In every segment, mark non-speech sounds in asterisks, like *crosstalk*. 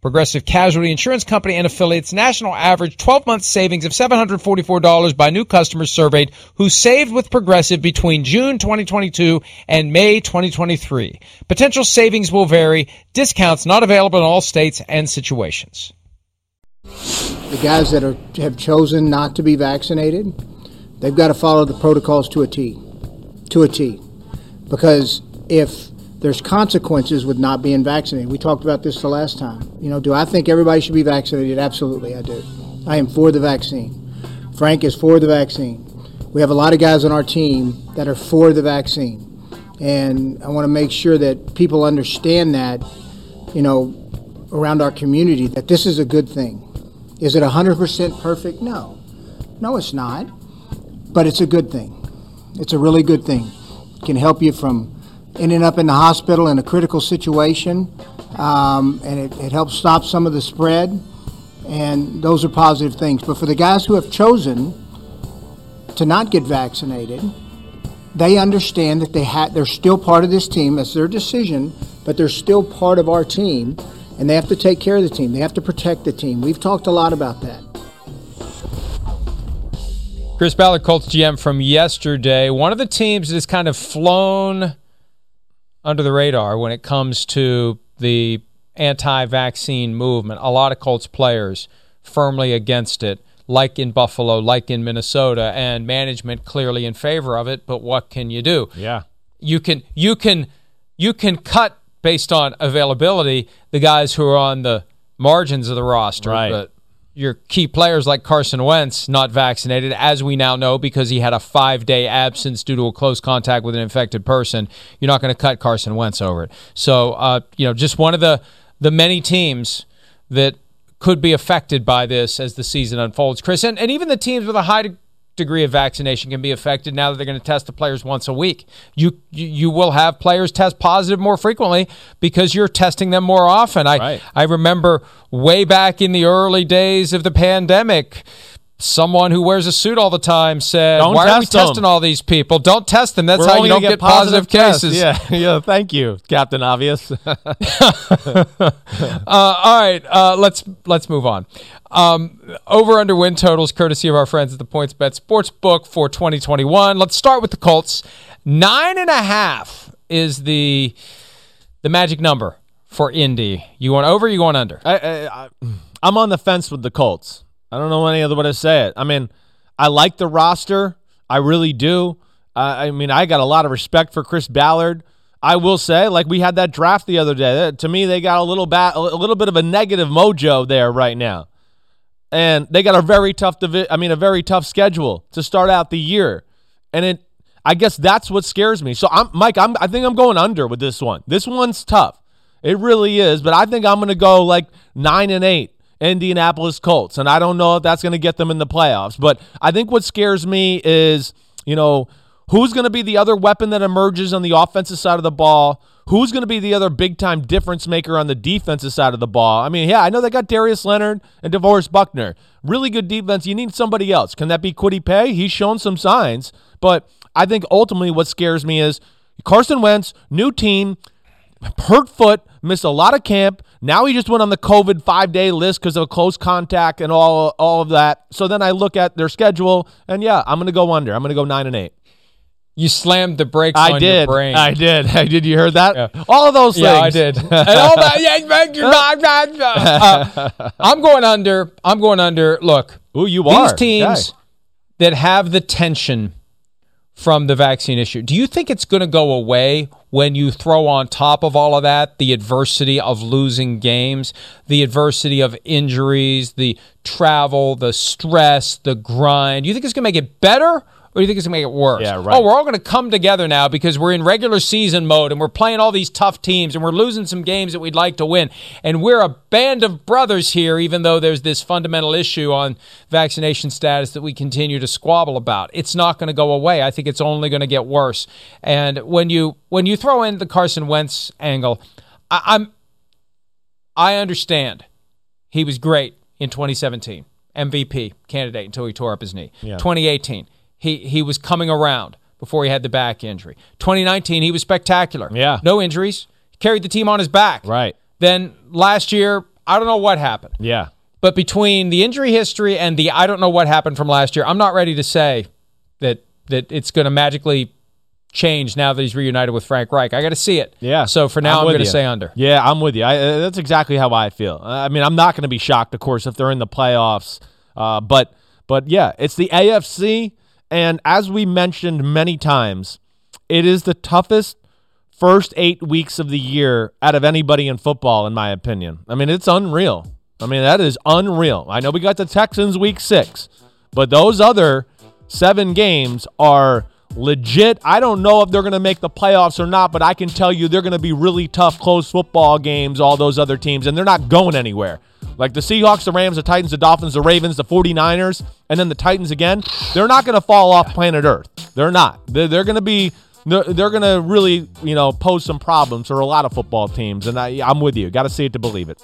Progressive Casualty Insurance Company and affiliates national average 12 month savings of $744 by new customers surveyed who saved with Progressive between June 2022 and May 2023. Potential savings will vary. Discounts not available in all states and situations. The guys that are, have chosen not to be vaccinated, they've got to follow the protocols to a T. To a T. Because if there's consequences with not being vaccinated. We talked about this the last time. You know, do I think everybody should be vaccinated? Absolutely, I do. I am for the vaccine. Frank is for the vaccine. We have a lot of guys on our team that are for the vaccine. And I want to make sure that people understand that, you know, around our community, that this is a good thing. Is it 100% perfect? No. No, it's not. But it's a good thing. It's a really good thing. It can help you from ending up in the hospital in a critical situation, um, and it, it helps stop some of the spread, and those are positive things. But for the guys who have chosen to not get vaccinated, they understand that they ha- they're still part of this team. It's their decision, but they're still part of our team, and they have to take care of the team. They have to protect the team. We've talked a lot about that. Chris Ballard, Colts GM from yesterday. One of the teams that has kind of flown under the radar when it comes to the anti vaccine movement. A lot of Colts players firmly against it, like in Buffalo, like in Minnesota, and management clearly in favor of it. But what can you do? Yeah. You can you can you can cut based on availability the guys who are on the margins of the roster. Right. But your key players like Carson Wentz not vaccinated, as we now know, because he had a five day absence due to a close contact with an infected person. You're not going to cut Carson Wentz over it. So, uh, you know, just one of the the many teams that could be affected by this as the season unfolds, Chris, and, and even the teams with a high degree of vaccination can be affected now that they're going to test the players once a week. You you, will have players test positive more frequently because you're testing them more often. I right. I remember way back in the early days of the pandemic someone who wears a suit all the time said, Don't "Why are we them. testing all these people? Don't test them. That's We're how you don't gonna get, positive, tests. cases." Yeah, *laughs* yeah. Thank you, Captain Obvious. *laughs* *laughs* Uh, all right, uh, let's let's move on. Um, over under win totals, courtesy of our friends at the PointsBet Sportsbook for 2021. Let's start with the Colts. Nine and a half is the the magic number for Indy. You want over? You want under? I, I, I, I'm on the fence with the Colts. I don't know any other way to say it. I mean, I like the roster. I really do. Uh, I mean, I got a lot of respect for Chris Ballard. I will say, like we had that draft the other day. That, to me, they got a little bat, a little bit of a negative mojo there right now, and they got a very tough divi- I mean, a very tough schedule to start out the year, and it. I guess that's what scares me. So I'm Mike. I'm. I think I'm going under with this one. This one's tough. It really is. But I think I'm going to go like nine and eight. Indianapolis Colts, and I don't know if that's going to get them in the playoffs. But I think what scares me is, you know, Who's going to be the other weapon that emerges on the offensive side of the ball? Who's going to be the other big time difference maker on the defensive side of the ball? I mean, yeah, I know they got Darius Leonard and DeForest Buckner. Really good defense. You need somebody else. Can that be Kwity Paye? He's shown some signs, but I think ultimately what scares me is Carson Wentz, new team, hurt foot, missed a lot of camp. Now he just went on the COVID five day list because of close contact and all all of that. So then I look at their schedule, and yeah, I'm going to go under. I'm going to go nine and eight. You slammed the brakes I on did. your brain. I did. I *laughs* did. You heard that? Yeah. All of those things. Yeah, I did. *laughs* and all that, yeah, uh, I'm going under. I'm going under. Look, Ooh, you these are. These teams Okay. that have the tension from the vaccine issue, do you think it's going to go away when you throw on top of all of that the adversity of losing games, the adversity of injuries, the travel, the stress, the grind? You think it's going to make it better? Or do you think it's going to make it worse? Yeah, right. Oh, we're all going to come together now because we're in regular season mode and we're playing all these tough teams and we're losing some games that we'd like to win. And we're a band of brothers here, even though there's this fundamental issue on vaccination status that we continue to squabble about. It's not going to go away. I think it's only going to get worse. And when you when you throw in the Carson Wentz angle, I, I'm I understand he was great in 2017, MVP candidate until he tore up his knee. 2018, he he was coming around before he had the back injury. 2019, he was spectacular. Yeah. no injuries, carried the team on his back. Right. Then last year, I don't know what happened, Yeah. but between the injury history and the I don't know what happened from last year, I'm not ready to say that that it's going to magically change now that he's reunited with Frank Reich. I got to see it. Yeah. So for now, I'm, with going to say under. Yeah, I'm with you. I, uh, that's exactly how I feel. Uh, I mean, I'm not going to be shocked, of course, if they're in the playoffs. Uh, but but yeah, it's the AFC, and as we mentioned many times, it is the toughest first eight weeks of the year out of anybody in football, in my opinion. I mean, it's unreal. I mean, that is unreal. I know we got the Texans week six, but those other seven games are legit. I don't know if they're going to make the playoffs or not, but I can tell you they're going to be really tough, close football games, all those other teams, and they're not going anywhere. Like the Seahawks, the Rams, the Titans, the Dolphins, the Ravens, the 49ers, and then the Titans again, they're not going to fall off planet Earth. They're not. They're, they're going to be. They're, going to really, you know, pose some problems for a lot of football teams, and I, I'm with you. Got to see it to believe it.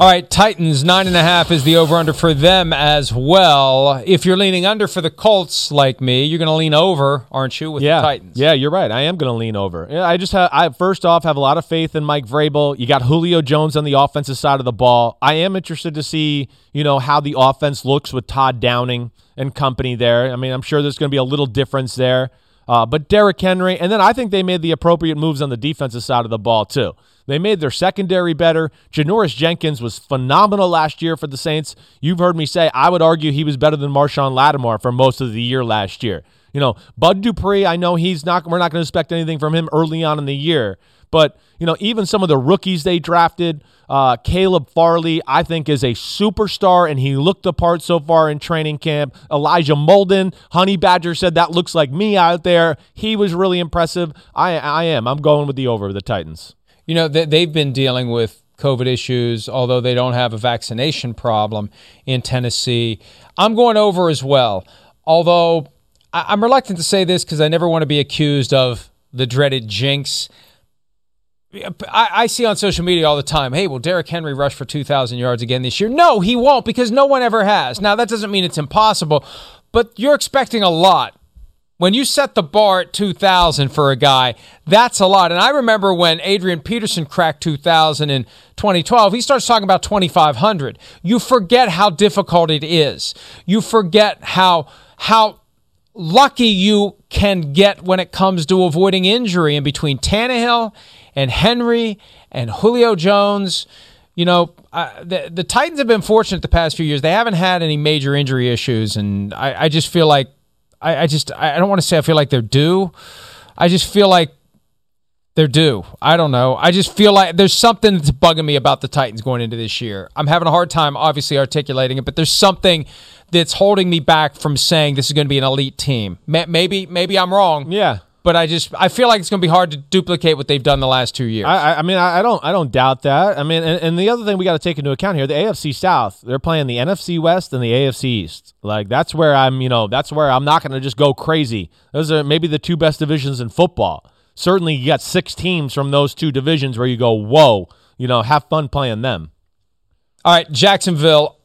All right, Titans nine and a half is the over under for them as well. If you're leaning under for the Colts like me, you're going to lean over, aren't you, with yeah, the Titans? Yeah, you're right. I am going to lean over. I just have. I first off have a lot of faith in Mike Vrabel. You got Julio Jones on the offensive side of the ball. I am interested to see you know how the offense looks with Todd Downing and company there. I mean, I'm sure there's going to be a little difference there. Uh, but Derrick Henry, and then I think they made the appropriate moves on the defensive side of the ball too. They made their secondary better. Janoris Jenkins was phenomenal last year for the Saints. You've heard me say I would argue he was better than Marshon Lattimore for most of the year last year. You know, Bud Dupree, I know he's not we're not going to expect anything from him early on in the year, but you know, even some of the rookies they drafted, uh, Caleb Farley, I think is a superstar, and he looked the part so far in training camp. Elijah Molden, Honey Badger said that looks like me out there. He was really impressive. I I am. I'm going with the over the Titans. You know, they, they've been dealing with COVID issues, although they don't have a vaccination problem in Tennessee. I'm going over as well, although I'm reluctant to say this because I never want to be accused of the dreaded jinx. I, I see on social media all the time, hey, will Derrick Henry rush for 2,000 yards again this year? No, he won't because no one ever has. Now, that doesn't mean it's impossible, but you're expecting a lot when you set the bar at 2000 for a guy that's a lot and i remember when adrian peterson cracked 2000 in 2012 he starts talking about 2500 you forget how difficult it is you forget how how lucky you can get when it comes to avoiding injury and between Tannehill and Henry and Julio Jones you know, uh, the the Titans have been fortunate the past few years. They haven't had any major injury issues, and I, I just feel like I, I just I don't want to say I feel like they're due. I just feel like they're due. I don't know. I just feel like there's something that's bugging me about the Titans going into this year. I'm having a hard time, obviously, articulating it, but there's something that's holding me back from saying this is going to be an elite team. Maybe maybe I'm wrong. Yeah. But I just I feel like it's going to be hard to duplicate what they've done the last two years. I, I- mean, I, don't, I don't doubt that. I mean, and, and the other thing we got to take into account here, the AFC South, they're playing the NFC West and the AFC East. Like that's where I'm, you know, that's where I'm not going to just go crazy. Those are maybe the two best divisions in football. Certainly, you got six teams from those two divisions where you go, whoa, you know, have fun playing them. All right, Jacksonville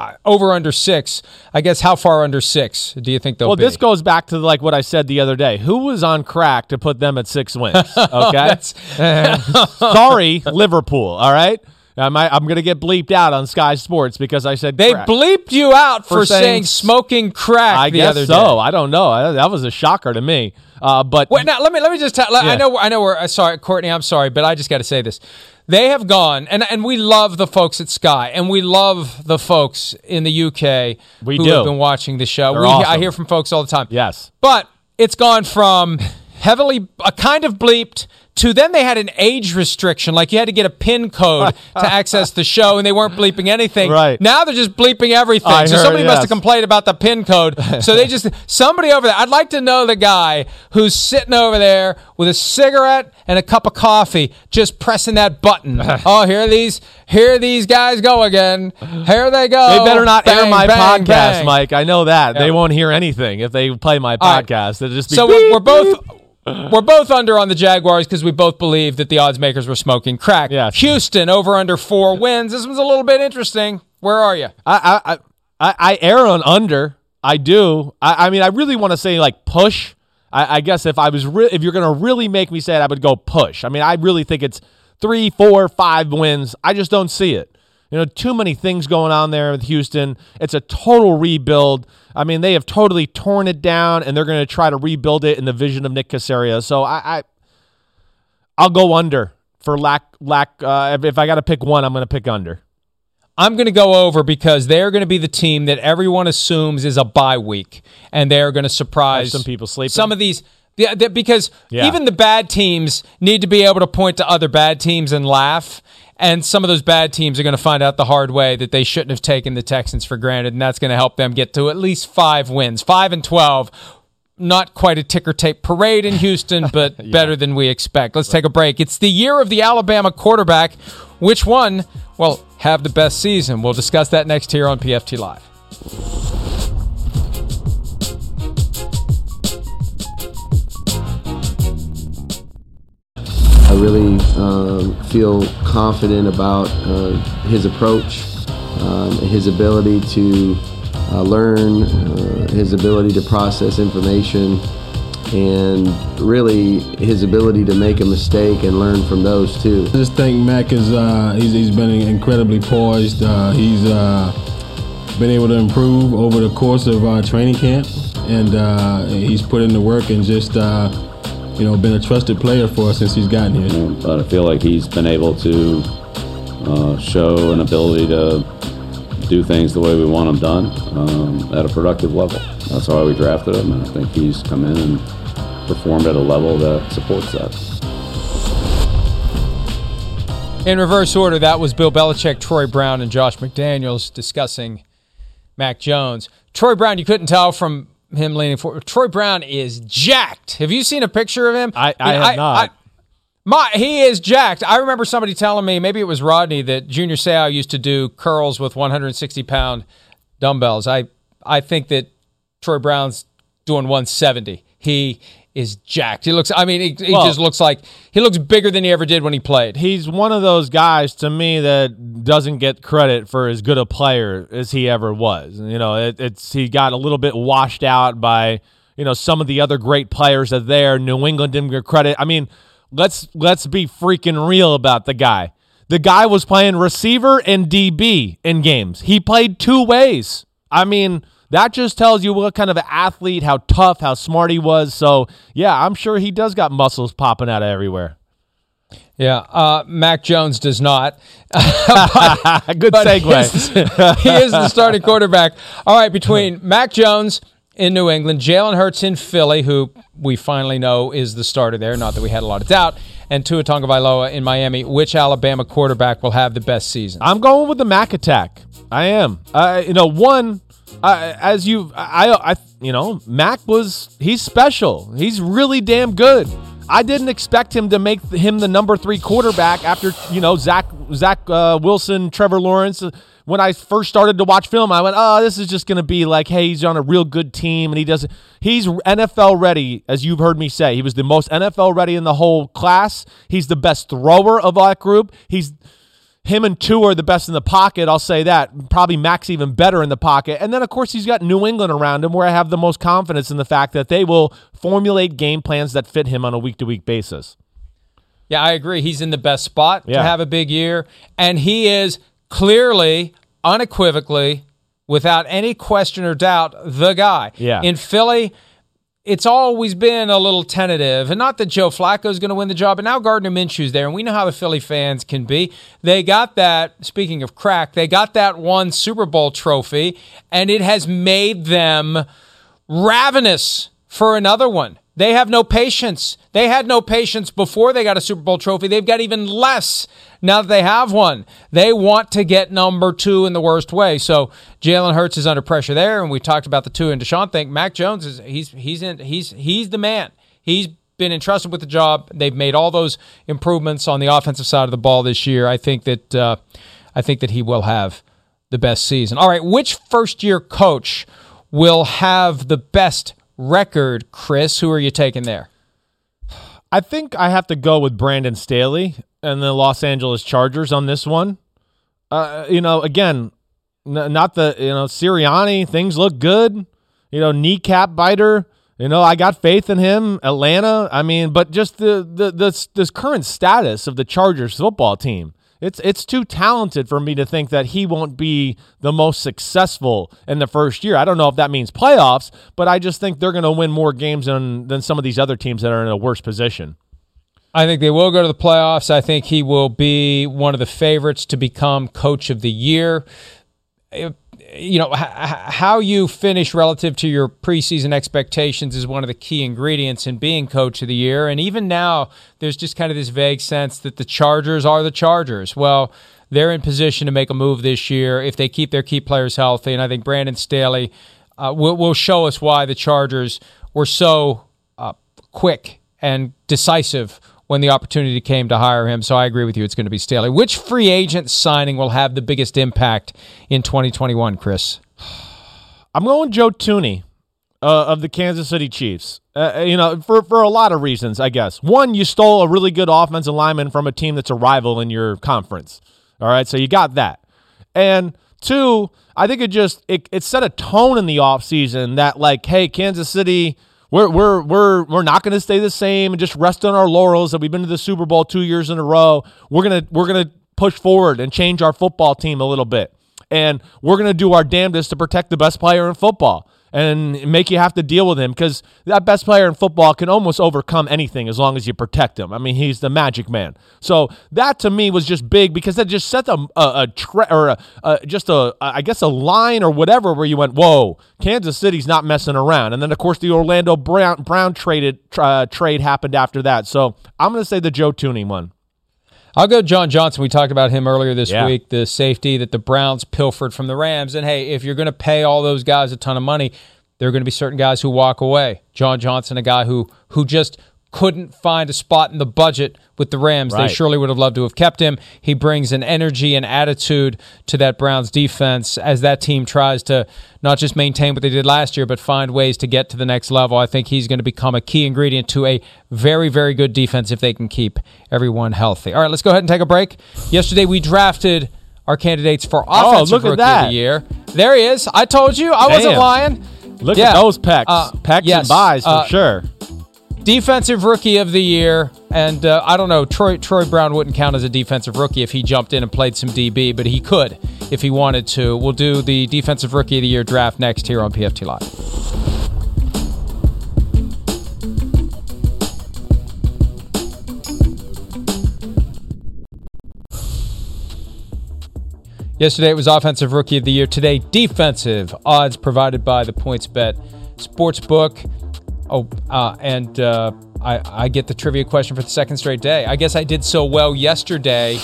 Uh, over under six. I guess how far under six do you think they'll Well, be? Well, this goes back to like what I said the other day. Who was on crack to put them at six wins? *laughs* Okay, *laughs* sorry, Liverpool. All right, I might, I'm going to get bleeped out on Sky Sports because I said they crack. bleeped you out for, For saying saying, smoking crack I the guess other so. day. I don't know. That was a shocker to me. Uh, but Wait, now let me let me just tell. Yeah. I know I know we're uh, sorry, Courtney. I'm sorry, but I just got to say this. They have gone, and and we love the folks at Sky, and we love the folks in the UK We who do. have been watching the show. We, I hear from folks all the time. yes, But it's gone from heavily, a kind of bleeped to then they had an age restriction. Like you had to get a PIN code to *laughs* access the show and they weren't bleeping anything. Right. Now they're just bleeping everything. I so heard, somebody must have complained about the PIN code. *laughs* So they just, somebody over there, I'd like to know the guy who's sitting over there with a cigarette and a cup of coffee just pressing that button. *laughs* oh, here these, here these guys go again. Here they go. they better not air my bang, podcast, bang. Mike. I know that they won't hear anything if they play my All right. podcast. They'll just be So we're, beep, we're both. Uh-huh. we're both under on the Jaguars because we both believe that the odds makers were smoking crack. Yes. Houston over under four wins. This one's a little bit interesting. Where are you? I, I, I, I err on under. I do. I, I mean, I really want to say like push. I, I guess if I was re- if you're gonna really make me say it, I would go push. I mean, I really think it's three, four, five wins. I just don't see it. You know, too many things going on there with Houston. It's a total rebuild. I mean, they have totally torn it down, and they're going to try to rebuild it in the vision of Nick Caserio. So I, I I'll go under for lack lack. Uh, if, if I got to pick one, I'm going to pick under. I'm going to go over because they're going to be the team that everyone assumes is a bye week, and they're going to surprise some people sleeping. Some of these. Yeah, because Yeah. even the bad teams need to be able to point to other bad teams and laugh. And some of those bad teams are going to find out the hard way that they shouldn't have taken the Texans for granted, and that's going to help them get to at least five wins, five and twelve. Not quite a ticker tape parade in Houston, *laughs* but better than we expect. Let's take a break. It's the year of the Alabama quarterback. Which one will have the best season? We'll discuss that next here on PFT Live. Really um, feel confident about uh, his approach, um, his ability to uh, learn, uh, his ability to process information, and really his ability to make a mistake and learn from those too. I just think Mac is uh, he's, he's been incredibly poised. Uh, he's uh, been able to improve over the course of training camp, and he's put in the work and just you know been a trusted player for us since he's gotten here. but I feel like he's been able to uh, show an ability to do things the way we want them done um, at a productive level. That's why we drafted him, and I think he's come in and performed at a level that supports that. In reverse order, that was Bill Belichick, Troy Brown, and Josh McDaniels discussing Mac Jones. Troy Brown, you couldn't tell from him leaning forward. Troy Brown is jacked. Have you seen a picture of him? I- I have not. my, he is jacked. I remember somebody telling me, maybe it was Rodney, that Junior Seau used to do curls with 160 pound dumbbells. I, I think that Troy Brown's doing 170. He is jacked. He looks, I mean, he, he Well- just looks like, he looks bigger than he ever did when he played. he's one of those guys to me that doesn't get credit for as good a player as he ever was. You know, it, it's he got a little bit washed out by you know some of the other great players that there. New England didn't get credit. I mean, let's let's be freaking real about the guy. The guy was playing receiver and DB in games. He played two ways. I mean. That just tells you what kind of an athlete, how tough, how smart he was. So, yeah, I'm sure he does got muscles popping out of everywhere. Yeah, uh, Mac Jones does not. *laughs* *laughs* Good But segue. He is, he is the starting quarterback. All right, between *laughs* Mac Jones in New England, Jalen Hurts in Philly, who we finally know is the starter there, not that we had a lot of doubt, and Tua Tagovailoa in Miami, which Alabama quarterback will have the best season? I'm going with the Mac attack. I am. Uh, you know, one, Uh, as you, I, I, you know, Mac was he's special. He's really damn good. I didn't expect him to make him the number three quarterback after you know Zach Zach uh, Wilson, Trevor Lawrence. When I first started to watch film, I went, "Oh, this is just going to be like, hey, he's on a real good team, and he doesn't. He's NFL ready, as you've heard me say. He was the most NFL ready in the whole class. He's the best thrower of that group. He's him and Tua are the best in the pocket. I'll say that. Probably Max even better in the pocket. And then, of course, he's got New England around him where I have the most confidence in the fact that they will formulate game plans that fit him on a week to week basis. Yeah, I agree. He's in the best spot Yeah. to have a big year. And he is clearly, unequivocally, without any question or doubt, the guy. Yeah. In Philly, it's always been a little tentative, and not that Joe Flacco is going to win the job, but now Gardner Minshew's there, and we know how the Philly fans can be. They got that. Speaking of crack, they got that one Super Bowl trophy, and it has made them ravenous for another one. They have no patience. They had no patience before they got a Super Bowl trophy. They've got even less now that they have one. They want to get number two in the worst way. So Jalen Hurts is under pressure there, and we talked about the two. And Deshaun think Mac Jones is he's he's in he's he's the man. He's been entrusted with the job. They've made all those improvements on the offensive side of the ball this year. I think that uh, I think that he will have the best season. All right, which first year coach will have the best record, Chris? Who are you taking there? I think I have to go with Brandon Staley and the Los Angeles Chargers on this one. Uh, you know, again, n- not the you know Sirianni. Things look good. You know, kneecap biter. You know, I got faith in him. Atlanta. I mean, but just the the this this current status of the Chargers football team. It's it's too talented for me to think that he won't be the most successful in the first year. I don't know if that means playoffs, but I just think they're going to win more games than than some of these other teams that are in a worse position. I think they will go to the playoffs. I think he will be one of the favorites to become coach of the year. If- You know, h- how you finish relative to your preseason expectations is one of the key ingredients in being coach of the year. And even now, there's just kind of this vague sense that the Chargers are the Chargers. Well, they're in position to make a move this year if they keep their key players healthy. And I think Brandon Staley uh, will, will show us why the Chargers were so uh, quick and decisive when the opportunity came to hire him. So I agree with you. It's going to be Staley. Which free agent signing will have the biggest impact in 2021, Chris? *sighs* I'm going Joe Thuney uh, of the Kansas City Chiefs. Uh, you know, for for a lot of reasons, I guess. One, you stole a really good offensive lineman from a team that's a rival in your conference. All right, so you got that. And two, I think it just it, it set a tone in the offseason that like, hey, Kansas City, we're we're we're we're not going to stay the same and just rest on our laurels that we've been to the Super Bowl two years in a row. We're gonna we're gonna push forward and change our football team a little bit and we're to do our damnedest to protect the best player in football and make you have to deal with him because that best player in football can almost overcome anything as long as you protect him. I mean, he's the magic man. So that to me was just big because that just set a a, a tre- or a, a, just a I guess a line or whatever where you went, whoa, Kansas City's not messing around. And then of course the Orlando Brown Brown traded uh, trade happened after that. So I'm to say the Joe Thuney one. I'll go John Johnson. We talked about him earlier this Yeah. week, the safety that the Browns pilfered from the Rams. And hey, if you're going to pay all those guys a ton of money, there are going to be certain guys who walk away. John Johnson, a guy who who just couldn't find a spot in the budget with the Rams. They surely would have loved to have kept him. He brings an energy and attitude to that Browns defense as that team tries to not just maintain what they did last year, but find ways to get to the next level. I think he's going to become a key ingredient to a very, very good defense if they can keep everyone healthy. All right, let's go ahead and take a break. Yesterday we drafted our candidates for offensive Oh, look at rookie of the year. There he is. I told you I wasn't lying. Look Yeah. at those pecs, Uh, pecs yes. and buys for Uh, sure. Defensive rookie of the year, and uh, I don't know. Troy Troy Brown wouldn't count as a defensive rookie if he jumped in and played some DB, but he could if he wanted to. We'll do the defensive rookie of the year draft next here on PFT Live. Yesterday it was offensive rookie of the year. Today, defensive odds provided by the PointsBet Sportsbook. Oh, uh, and uh, I, I get the trivia question for the second straight day. I guess I did so well yesterday.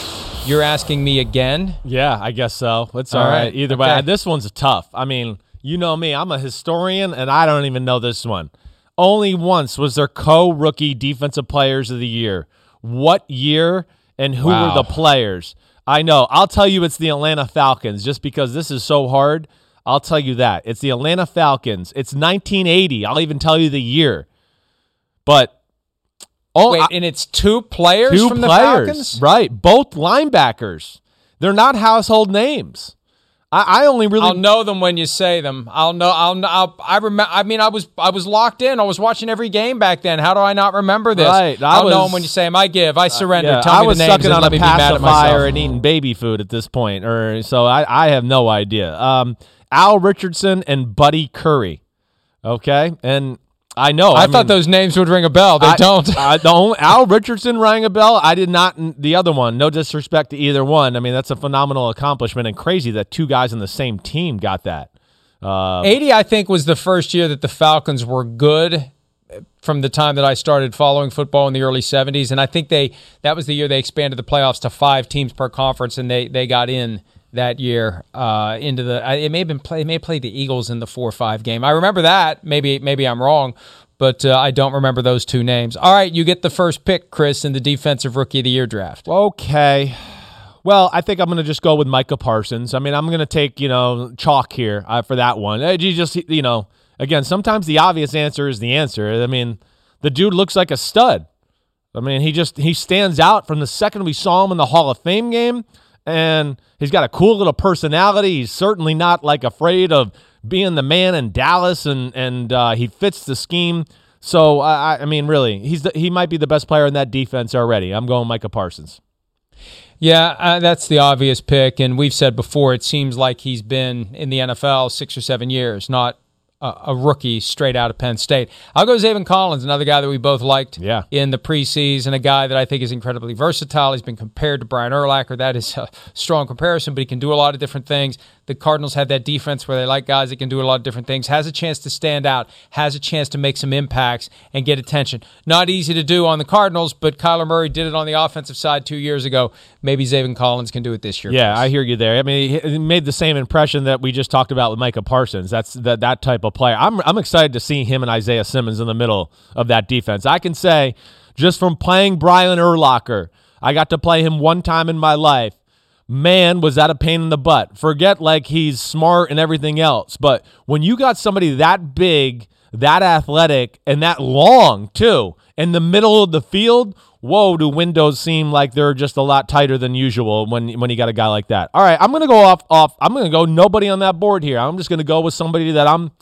You're asking me again. Yeah, I guess so. It's All all right. right. Either way, this one's tough. I mean, You know me, I'm a historian, and I don't even know this one. Only once was there co rookie defensive players of the year. What year and who Wow. were the players? I know. I'll tell you it's the Atlanta Falcons just because this is so hard. I'll tell you that. It's the Atlanta Falcons. It's 1980. I'll even tell you the year. But oh, Wait, I- and it's two players two from the Falcons? right? Both linebackers. They're not household names. I, I only really I'll know them when you say them. I'll know. I'll. I'll I remember. I mean, I was. I was locked in. I was watching every game back then. How do I not remember this? Right, I I'll know Uh, them when you say them. I give. I surrender. Yeah, Tell I me was the names sucking on a me be mad at pacifier and eating baby food at this point, or so I, I have no idea. Um, Al Richardson and Buddy Curry. Okay, and I know. I, I, thought mean, those names would ring a bell. They I- don't. I, the only, Al Richardson rang a bell. I did not. The other one. No disrespect to either one. I mean, that's a phenomenal accomplishment and crazy that two guys in the same team got that. Uh, 80, I think, was the first year that the Falcons were good from the time that I started following football in the early 70s. And I think they that was the year they expanded the playoffs to five teams per conference, and they, they got in that year uh, into the. It may have been play, it may have played the Eagles in the four five game. I remember that. Maybe maybe I'm wrong, but uh, I don't remember those two names. All right, you get the first pick, Chris, in the defensive rookie of the year draft. Okay. Well, I think I'm going to just go with Micah Parsons. I mean, I'm going to take, you know, chalk here uh, for that one. Uh, You just, you know, again, sometimes the obvious answer is the answer. I mean, the dude looks like a stud. I mean, he just he stands out from the second we saw him in the Hall of Fame game, and he's got a cool little personality. He's certainly not like afraid of being the man in Dallas, and and uh, he fits the scheme. So I, I- mean, really, he's the, he might be the best player in that defense already. I'm going Micah Parsons. Yeah, uh, that's the obvious pick. And we've said before, it seems like he's been in the NFL six or seven years, not a, rookie straight out of Penn State. I'll go Zaven Collins, another guy that we both liked Yeah. in the preseason, a guy that I think is incredibly versatile. He's been compared to Brian Urlacher. That is a strong comparison, but he can do a lot of different things. The Cardinals have that defense where they like guys that can do a lot of different things, has a chance to stand out, has a chance to make some impacts and get attention. Not easy to do on the Cardinals, but Kyler Murray did it on the offensive side two years ago. Maybe Zaven Collins can do it this year. Yeah, Chris. I hear you there. I mean, he- he made the same impression that we just talked about with Micah Parsons. That's that that type of player. I'm I'm excited to see him and Isaiah Simmons in the middle of that defense. I can say just from playing Brian Urlacher, I got to play him one time in my life. Man, was that a pain in the butt. Forget like he's smart and everything else, but when you got somebody that big, that athletic, and that long too, in the middle of the field, whoa, do windows seem like they're just a lot tighter than usual when when you got a guy like that. All right, I'm gonna go off off. I'm gonna go nobody on that board here. I'm just gonna go with somebody that I'm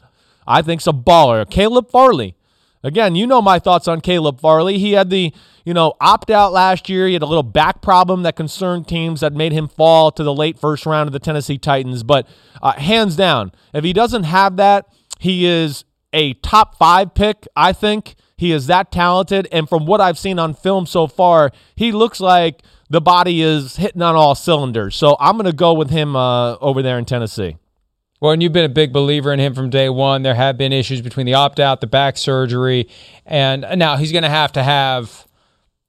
I think's a baller. Caleb Farley. Again, you know my thoughts on Caleb Farley. He had the, you know, opt out last year. He had a little back problem that concerned teams that made him fall to the late first round of the Tennessee Titans. But uh, hands down, if he doesn't have that, he is a top five pick, I think. He is that talented. And from what I've seen on film so far, he looks like the body is hitting on all cylinders. So I'm going to go with him uh, over there in Tennessee. Well, and you've been a big believer in him from day one. There have been issues between the opt out, the back surgery, and now he's going to have to have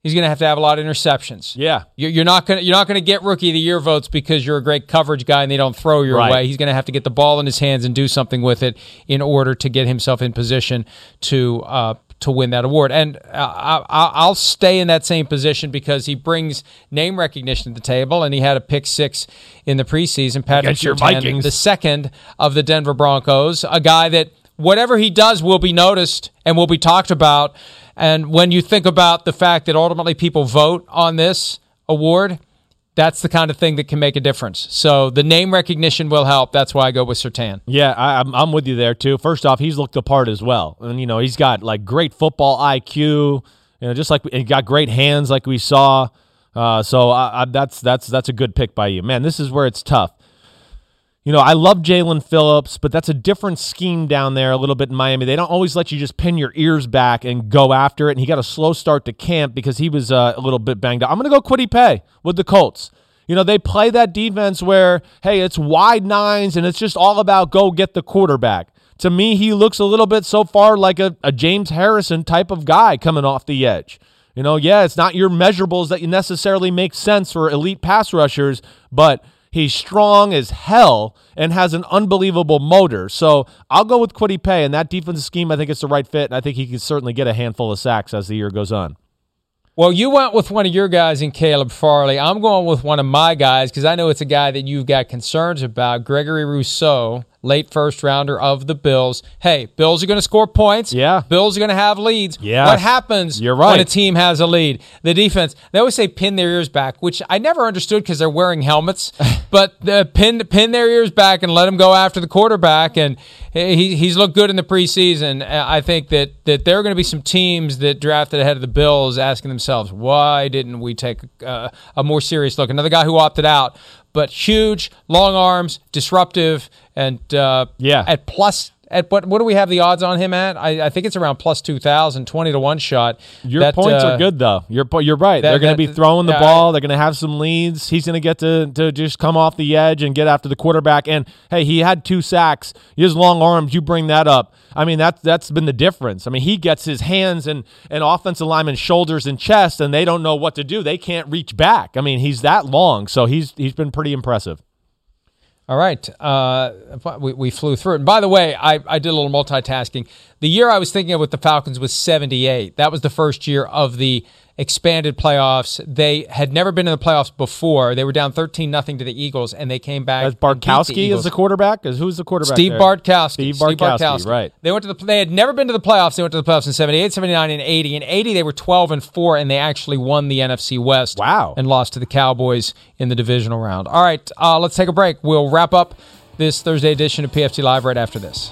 he's going to have to have a lot of interceptions. Yeah. You- You're not going to you're not going to get rookie of the year votes because you're a great coverage guy and they don't throw your Right. way. He's going to have to get the ball in his hands and do something with it in order to get himself in position to uh, to win that award. And uh, I, I- I'll stay in that same position because he brings name recognition to the table, and he had a pick six in the preseason. Patrick Surtain, the second of the Denver Broncos, a guy that whatever he does will be noticed and will be talked about. And when you think about the fact that ultimately people vote on this award, that's the kind of thing that can make a difference. So the name recognition will help. That's why I go with Surtain. Yeah, I, I'm I'm with you there too. First off, he's looked the part as well, and you know he's got like great football IQ. You know, just like he got great hands, like we saw. Uh, so I, I, that's that's that's a good pick by you, man. This is where it's tough. You know, I love Jaelan Phillips, but that's a different scheme down there a little bit in Miami. They don't always let you just pin your ears back and go after it. And he got a slow start to camp because he was uh, a little bit banged up. I'm going to go Kwity Paye with the Colts. You know, they play that defense where, hey, it's wide nines and it's just all about go get the quarterback. To me, he looks a little bit so far like a, a James Harrison type of guy coming off the edge. You know, yeah, it's not your measurables that you necessarily make sense for elite pass rushers, but He's strong as hell and has an unbelievable motor. So I'll go with Kwity Paye. And that defensive scheme, I think it's the right fit. And I think he can certainly get a handful of sacks as the year goes on. Well, you went with one of your guys in Caleb Farley. I'm going with one of my guys because I know it's a guy that you've got concerns about, Gregory Rousseau late first rounder of the Bills. Hey, Bills are going to score points. Yeah. Bills are going to have leads. Yeah. What happens You're right. when a team has a lead? The defense, they always say pin their ears back, which I never understood because they're wearing helmets, *laughs* but the pin pin their ears back and let them go after the quarterback. And he, he's looked good in the preseason. I think that, that there are going to be some teams that drafted ahead of the Bills asking themselves, why didn't we take uh, a more serious look? Another guy who opted out but huge, long arms, disruptive, and uh, Yeah. at plus. At what what do we have the odds on him at? I, I think it's around plus 2,000, 20 to one shot. Your That, points uh, are good though. You're you're right. that- They're going to be throwing the yeah, ball. They're going to have some leads. He's going to get to to just come off the edge and get after the quarterback. And hey, he had two sacks. His long arms. You bring that up. I mean, that's that's been the difference. I mean, he gets his hands and and offensive lineman's shoulders and chest, and they don't know what to do. They can't reach back. I mean, he's that long, so he's he's been pretty impressive. All right. Uh, we, we flew through it. And by the way, I, I did a little multitasking. The year I was thinking of with the Falcons was 78. That was the first year of the expanded playoffs. They had never been in the playoffs before. They were down 13 nothing to the Eagles, and they came back. As beat the Bartkowski is the quarterback. Is who's the quarterback? Steve there? Bartkowski. Steve Bartkowski, right. They went to the. They had never been to the playoffs. They went to the playoffs in 78, 79, and 80. In 80, they were 12 and 4, and they actually won the NFC West. Wow. And lost to the Cowboys in the divisional round. All right, uh, let's take a break. We'll wrap up this Thursday edition of PFT Live right after this.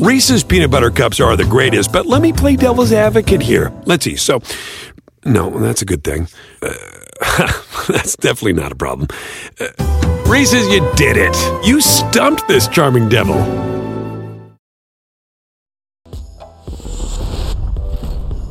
Reese's peanut butter cups are the greatest, but let me play devil's advocate here. Let's see. So, no, that's a good thing. Uh, *laughs* that's definitely not a problem. Uh, Reese's, you did it. You stumped this charming devil.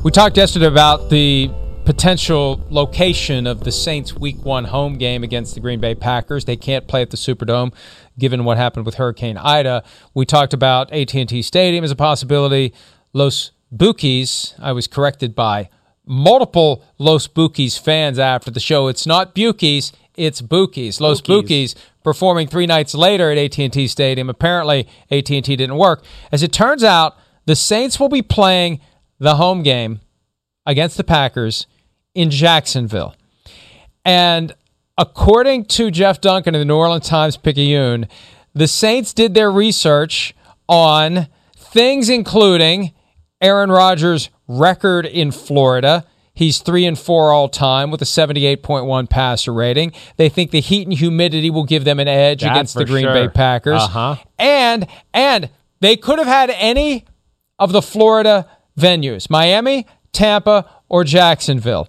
We talked yesterday about the potential location of the Saints week one home game against the Green Bay Packers. They can't play at the Superdome given what happened with Hurricane Ida. We talked about AT&T Stadium as a possibility. Los Bookies, I was corrected by multiple Los Bookies fans after the show. It's not Bukies, it's Bookies. Los. Bookies performing three nights later at AT&T Stadium. Apparently, AT&T didn't work. As it turns out, the Saints will be playing the home game against the Packers in Jacksonville. And according to Jeff Duncan of the New Orleans Times Picayune, the Saints did their research on things including Aaron Rodgers' record in Florida. He's 3 and 4 all time with a 78.1 passer rating. They think the heat and humidity will give them an edge That against the Green sure. Bay Packers. Uh-huh. And and they could have had any of the Florida venues, Miami, Tampa, or Jacksonville.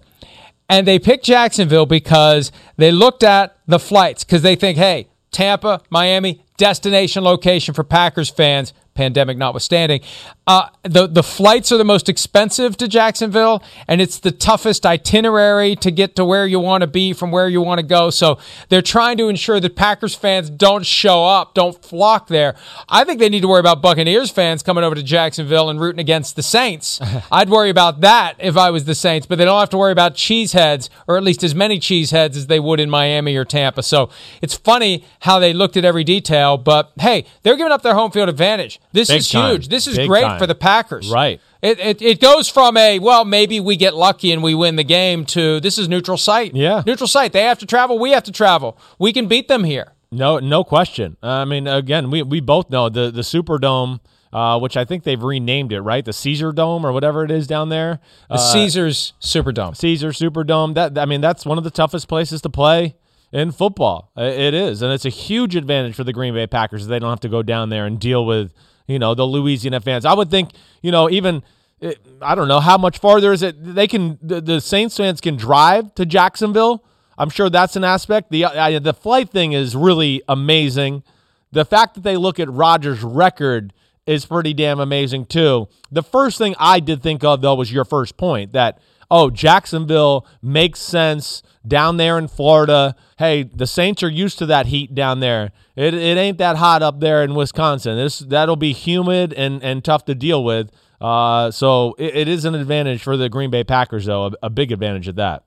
And they picked Jacksonville because they looked at the flights because they think, hey, Tampa, Miami, destination location for Packers fans, pandemic notwithstanding. Uh, the the flights are the most expensive to Jacksonville, and it's the toughest itinerary to get to where you want to be from where you want to go. So they're trying to ensure that Packers fans don't show up, don't flock there. I think they need to worry about Buccaneers fans coming over to Jacksonville and rooting against the Saints. *laughs* I'd worry about that if I was the Saints, but they don't have to worry about cheeseheads, or at least as many cheeseheads as they would in Miami or Tampa. So it's funny how they looked at every detail, but hey, they're giving up their home field advantage. This Big is time. huge. This is Big great time. for the Packers. Right. It, it, it goes from a, well, maybe we get lucky and we win the game to this is neutral site. Yeah. Neutral site. They have to travel. We have to travel. We can beat them here. No, no question. I mean, again, we, we both know the the Superdome, uh, which I think they've renamed it, right? The Caesar Dome or whatever it is down there. The Uh, Caesars Superdome. Caesar Superdome. That I mean, that's one of the toughest places to play in football. It is, and it's a huge advantage for the Green Bay Packers. They don't have to go down there and deal with you know the Louisiana fans. I would think you know even. Eh, I don't know how much farther is it. They can the, the Saints fans can drive to Jacksonville. I'm sure that's an aspect. The the flight thing is really amazing. The fact that they look at Rodgers' record is pretty damn amazing too. The first thing I did think of though was your first point that oh Jacksonville makes sense down there in Florida. Hey, the Saints are used to that heat down there. It, it ain't that hot up there in Wisconsin. This that'll be humid and and tough to deal with. Uh, so it, it is an advantage for the Green Bay Packers though, a, a big advantage at that.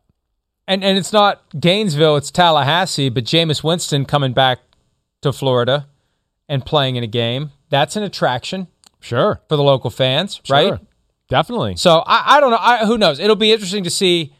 And and it's not Gainesville, it's Tallahassee, but Jameis Winston coming back to Florida and playing in a game. That's an attraction Sure, for the local fans, Sure. right? Definitely. So I, I don't know. I, who knows? It'll be interesting to see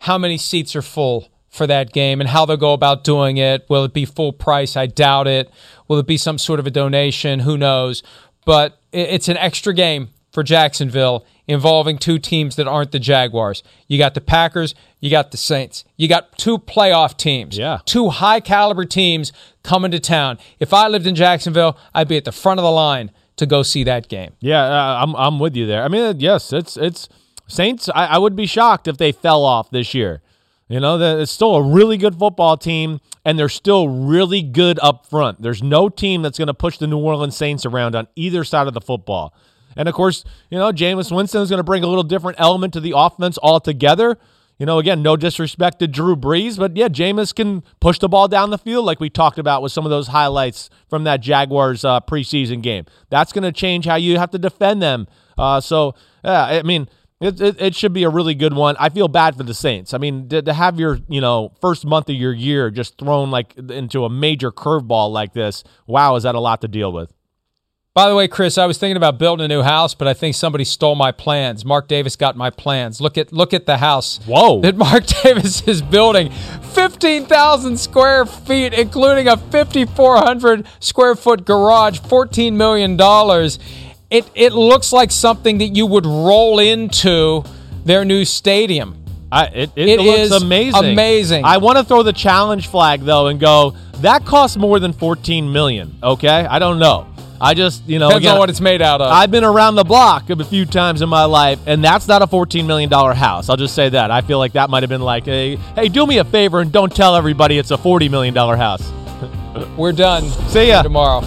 how many seats are full for that game and how they'll go about doing it. Will it be full price? I doubt it. Will it be some sort of a donation? Who knows? But it's an extra game for Jacksonville involving two teams that aren't the Jaguars. You got the Packers, you got the Saints. You got two playoff teams. Yeah. Two high caliber teams coming to town. If I lived in Jacksonville, I'd be at the front of the line to go see that game. Yeah, uh, I'm I'm with you there. I mean, yes, it's it's Saints. I, I would be shocked if they fell off this year. You know, it's still a really good football team, and they're still really good up front. There's no team that's going to push the New Orleans Saints around on either side of the football. And of course, you know, Jameis Winston is going to bring a little different element to the offense altogether. You know, again, no disrespect to Drew Brees, but yeah, Jameis can push the ball down the field like we talked about with some of those highlights from that Jaguars uh, preseason game. That's going to change how you have to defend them. Uh, so, yeah, I mean, it, it, it should be a really good one. I feel bad for the Saints. I mean, to, to have your, you know, first month of your year just thrown like into a major curveball like this, wow, is that a lot to deal with? By the way, Chris, I was thinking about building a new house, but I think somebody stole my plans. Mark Davis got my plans. Look at look at the house. Whoa. That Mark *laughs* Davis is building. 15,000 square feet, including a 5,400 square foot garage, $14 million. It, it looks like something that you would roll into their new stadium. I, it, it, It looks is amazing. amazing. I want to throw the challenge flag though and go. That costs more than fourteen million. Okay, I don't know. I just you know Depends again, on what it's made out of. I've been around the block a few times in my life, and that's not a fourteen million dollar house. I'll just say that. I feel like that might have been like, hey, hey, do me a favor and don't tell everybody it's a forty million dollar house. *laughs* We're done. See ya. tomorrow.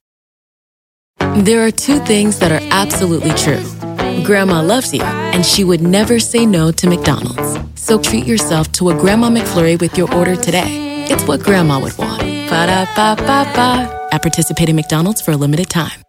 There are two things that are absolutely true. Grandma loves you, and she would never say no to McDonald's. So treat yourself to a Grandma McFlurry with your order today. It's what Grandma would want. Ba da ba ba ba. At participating McDonald's for a limited time.